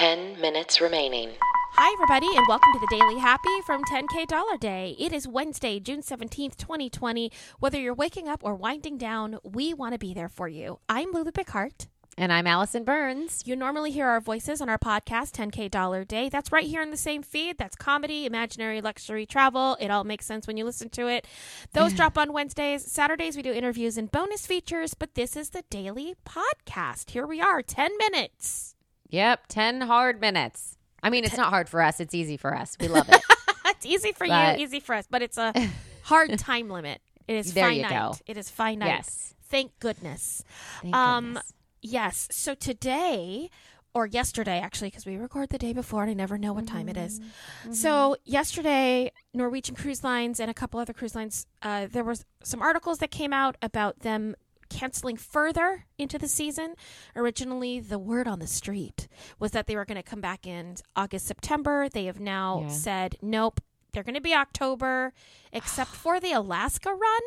10 minutes remaining. Hi, everybody, and welcome to the Daily Happy from 10K Dollar Day. It is Wednesday, June 17th, 2020. Whether you're waking up or winding down, we want to be there for you. I'm Lulu Picard. And I'm Allison Burns. You normally hear our voices on our podcast, 10K Dollar Day. That's right here in the same feed. That's comedy, imaginary, luxury, travel. It all makes sense when you listen to it. Those drop on Wednesdays. Saturdays, we do interviews and bonus features, but this is the daily podcast. Here we are, 10 minutes. Yep, 10 hard minutes. I mean, it's not hard for us, it's easy for us. We love it. it's easy for But- you, easy for us, but it's a hard time limit. It is There you finite. go. It is finite. Yes. Thank goodness. Thank Um, goodness. Yes. So today, or yesterday actually, because we record the day before and I never know what time it is. Mm-hmm. So yesterday, Norwegian Cruise Lines and a couple other cruise lines, uh, there was some articles that came out about them canceling further into the season. Originally, the word on the street was that they were going to come back in August, September. They have now Yeah. said nope. They're going to be October, except for the Alaska run,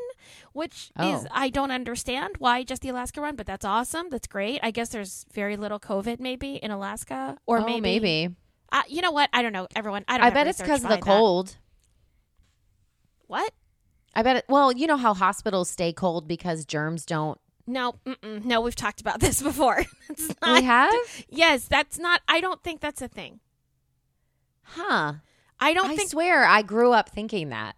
which is Oh. I don't understand why just the Alaska run, but that's awesome. That's great. I guess there's very little COVID maybe in Alaska, or oh, maybe maybe. uh, you know what? I don't know. Everyone, I don't. I bet it's because of the that. cold. What? I bet it, well, you know how hospitals stay cold because germs don't. No, no. We've talked about this before. Not, We have? Yes, that's not. I don't think that's a thing. Huh. I don't I think. swear I grew up thinking that.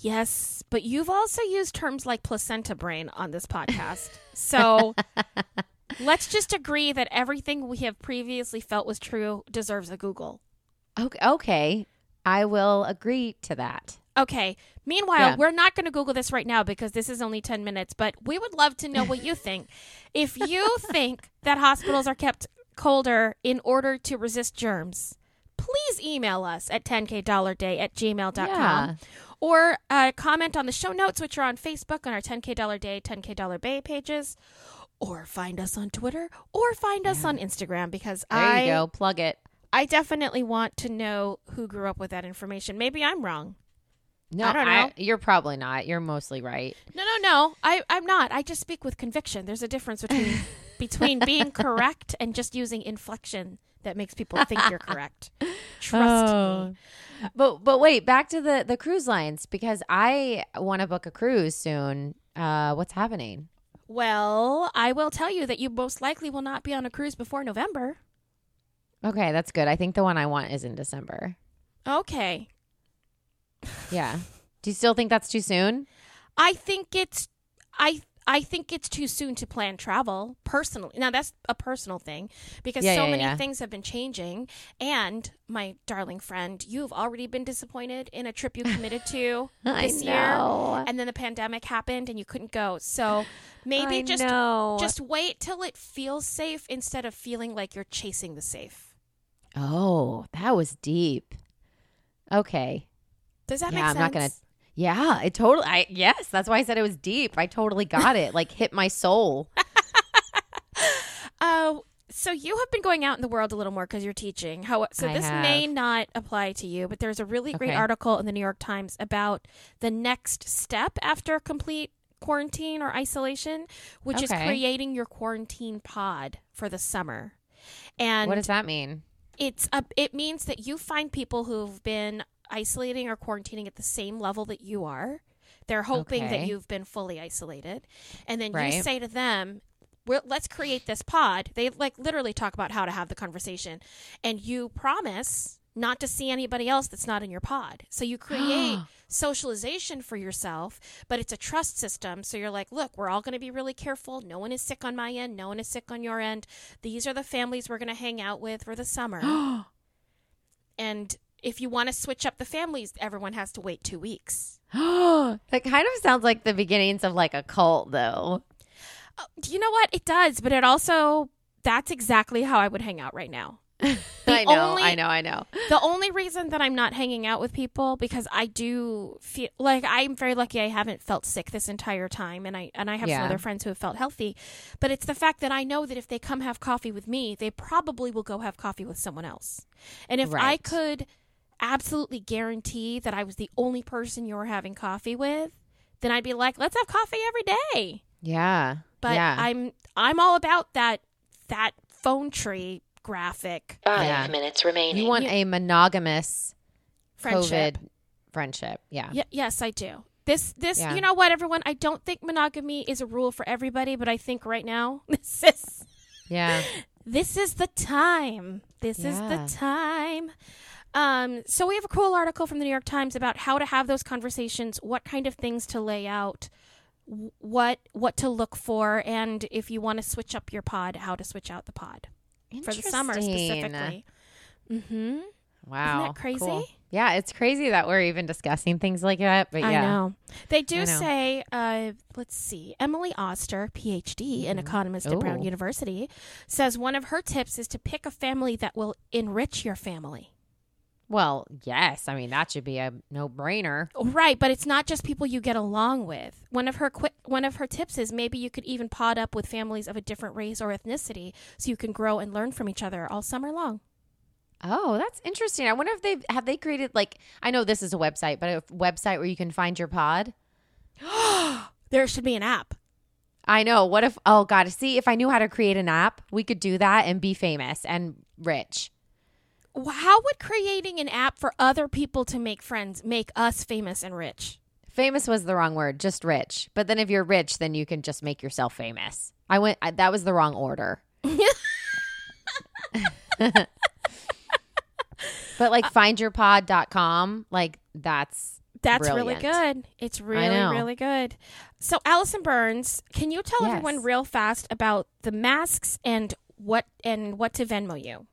yes, but you've also used terms like placenta brain on this podcast. So let's just agree that everything we have previously felt was true deserves a Google. Okay, okay. I will agree to that. Okay. Meanwhile, Yeah. we're not going to Google this right now because this is only 10 minutes, but we would love to know what you think. if you think that hospitals are kept colder in order to resist germs, please email us at 10kdollarday at gmail.com Yeah. or uh, comment on the show notes, which are on Facebook on our 10K Dollar Day, 10K Dollar Bay pages, or find us on Twitter or find us on Instagram because There I, you go. Plug it. I definitely want to know who grew up with that information. Maybe I'm wrong. No, I don't know. you're probably not. You're mostly right. No, no, no. I, I'm not. I just speak with conviction. There's a difference between between being correct and just using inflection that makes people think you're correct. Trust Oh. me. But but wait, back to the the cruise lines because I want to book a cruise soon. Uh, what's happening? Well, I will tell you that you most likely will not be on a cruise before November. Okay, that's good. I think the one I want is in December. Okay. Yeah. Do you still think that's too soon? I think it's I I think it's too soon to plan travel personally. Now that's a personal thing because Yeah, so yeah, many yeah. things have been changing and my darling friend, you've already been disappointed in a trip you committed to this year and then the pandemic happened and you couldn't go. So maybe I just know. just wait till it feels safe instead of feeling like you're chasing the safe. Oh, that was deep. Okay. Does that yeah, make I'm not gonna. Yeah, it totally. I yes, that's why I said it was deep. I totally got it. Like hit my soul. Oh, so you have been going out in the world a little more because you're teaching. How so? I this may not apply to you, but there's a really great Okay. article in the New York Times about the next step after complete quarantine or isolation, which is creating your quarantine pod for the summer. And what does that mean? it's a, it means that you find people who've been isolating or quarantining at the same level that you are. They're hoping that you've been fully isolated, and then you say to them, We're, "Let's create this pod." They like literally talk about how to have the conversation, and you promise not to see anybody else that's not in your pod. So you create socialization for yourself, but it's a trust system. So you're like, look, we're all going to be really careful. No one is sick on my end. No one is sick on your end. These are the families we're going to hang out with for the summer. and if you want to switch up the families, everyone has to wait two weeks. that kind of sounds like the beginnings of like a cult, though. Uh, do you know what? It does, but it also, that's exactly how I would hang out right now. I know, only- I know, I know. The only reason that I'm not hanging out with people because I do feel like I'm very lucky I haven't felt sick this entire time and I and I have some other friends who have felt healthy. But it's the fact that I know that if they come have coffee with me, they probably will go have coffee with someone else. And if I could absolutely guarantee that I was the only person you were having coffee with, then I'd be like, let's have coffee every day. Yeah. But yeah. I'm I'm all about that that phone tree graphic Five Yeah. minutes remaining. You want You- a monogamous friendship. COVID friendship. Yeah. Y- yes, I do. This, this, Yeah. you know what, everyone? I don't think monogamy is a rule for everybody, but I think right now this is Yeah. this is the time. This is the time. Um, so we have a cool article from the New York Times about how to have those conversations, what kind of things to lay out, what what to look for, and if you want to switch up your pod, how to switch out the pod for the summer specifically. Mm-hmm. Wow. Isn't that crazy? Cool. Yeah, it's crazy that we're even discussing things like that. But yeah. I know. They do know. say, uh, let's see, Emily Oster, PhD, an economist at Brown Mm-hmm. University, says one of her tips is to pick a family that will enrich your family. Well, yes. I mean, that should be a no brainer. Oh, right, but it's not just people you get along with. One of her quick, one of her tips is maybe you could even pod up with families of a different race or ethnicity, so you can grow and learn from each other all summer long. Oh, that's interesting. I wonder if they've have they created like I know this is a website, but a website where you can find your pod. There should be an app. I know. What if? Oh God! See, if I knew how to create an app, we could do that and be famous and rich. How would creating an app for other people to make friends make us famous and rich? Famous was the wrong word, just rich. But then if you're rich, then you can just make yourself famous. I went. I, that was the wrong order. but like findyourpod.com, like that's That's really good. It's really, really good. So, Allison Burns, can you tell Yes. everyone real fast about the masks and what and what to Venmo you?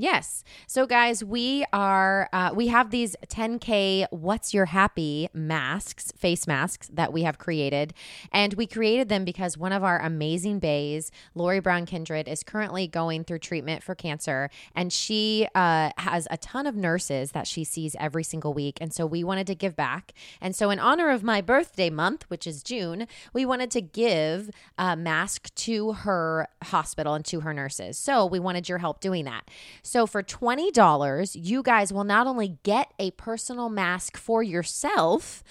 Yes. So, guys, we are, uh, we have these 10K What's Your Happy masks, face masks that we have created. And we created them because one of our amazing bays, Lori Brown Kindred, is currently going through treatment for cancer. And she uh, has a ton of nurses that she sees every single week. And so we wanted to give back. And so, in honor of my birthday month, which is June, we wanted to give a mask to her hospital and to her nurses. So, we wanted your help doing that. So for $20, you guys will not only get a personal mask for yourself,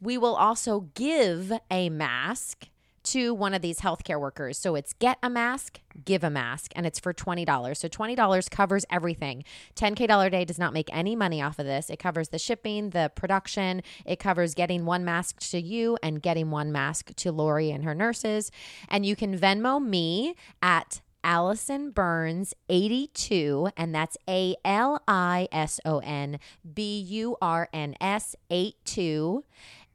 we will also give a mask to one of these healthcare workers. So it's get a mask, give a mask, and it's for $20. So $20 covers everything. 10K dollar day does not make any money off of this. It covers the shipping, the production, it covers getting one mask to you and getting one mask to Lori and her nurses. And you can Venmo me at Allison Burns 82, and that's A L I S O N B U R N S 82.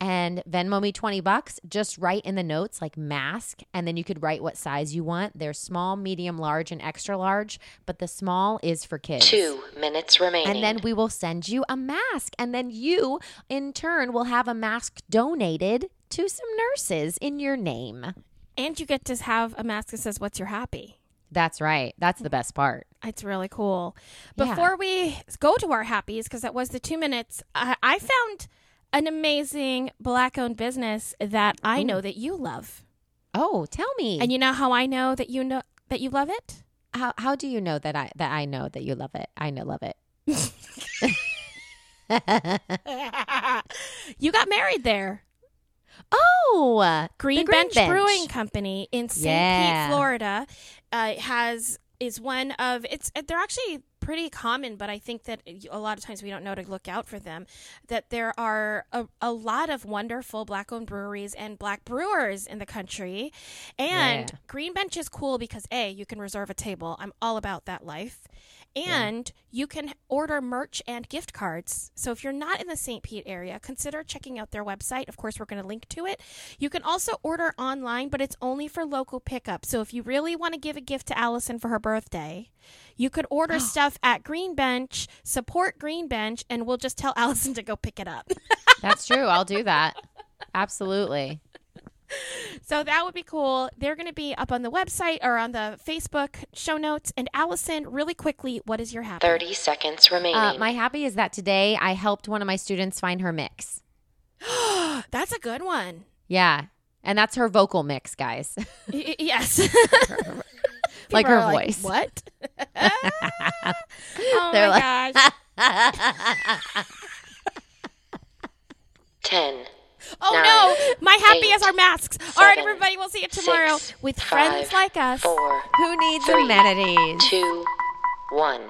And Venmo me 20 bucks. Just write in the notes like mask, and then you could write what size you want. They're small, medium, large, and extra large, but the small is for kids. Two minutes remaining. And then we will send you a mask. And then you, in turn, will have a mask donated to some nurses in your name. And you get to have a mask that says "What's your happy." That's right. That's mm. the best part. It's really cool. Yeah. Before we go to our happies, because that was the two minutes, I, I found an amazing black-owned business that I know that you love. Oh, tell me. And you know how I know that you know that you love it? how how do you know that I that I know that you love it? I know love it. you got married there. Oh, Green, Green Bench, Brewing Company in St. Yeah. Pete, Florida, uh, has is one of it's. They're actually pretty common, but I think that a lot of times we don't know to look out for them. That there are a, a lot of wonderful black-owned breweries and black brewers in the country, and Yeah. Green Bench is cool because a you can reserve a table. I'm all about that life. And you can order merch and gift cards. So if you're not in the St. Pete area, consider checking out their website. Of course, we're going to link to it. You can also order online, but it's only for local pickup. So if you really want to give a gift to Allison for her birthday, you could order stuff at Green Bench, support Green Bench, and we'll just tell Allison to go pick it up. that's true. I'll do that. Absolutely. So that would be cool. They're going to be up on the website or on the Facebook show notes. And Allison, really quickly, what is your happy? 30 seconds remaining. Uh, my happy is that today I helped one of my students find her mix. That's a good one. Yeah, and that's her vocal mix, guys. Y- y- yes. like her are voice. what? oh They're my like- gosh. 10, Oh Nine, no. My happy eight, is our masks. All right, everybody, we'll see you tomorrow six, with friends five, like us. 4, Who needs Three, amenities? 2, one.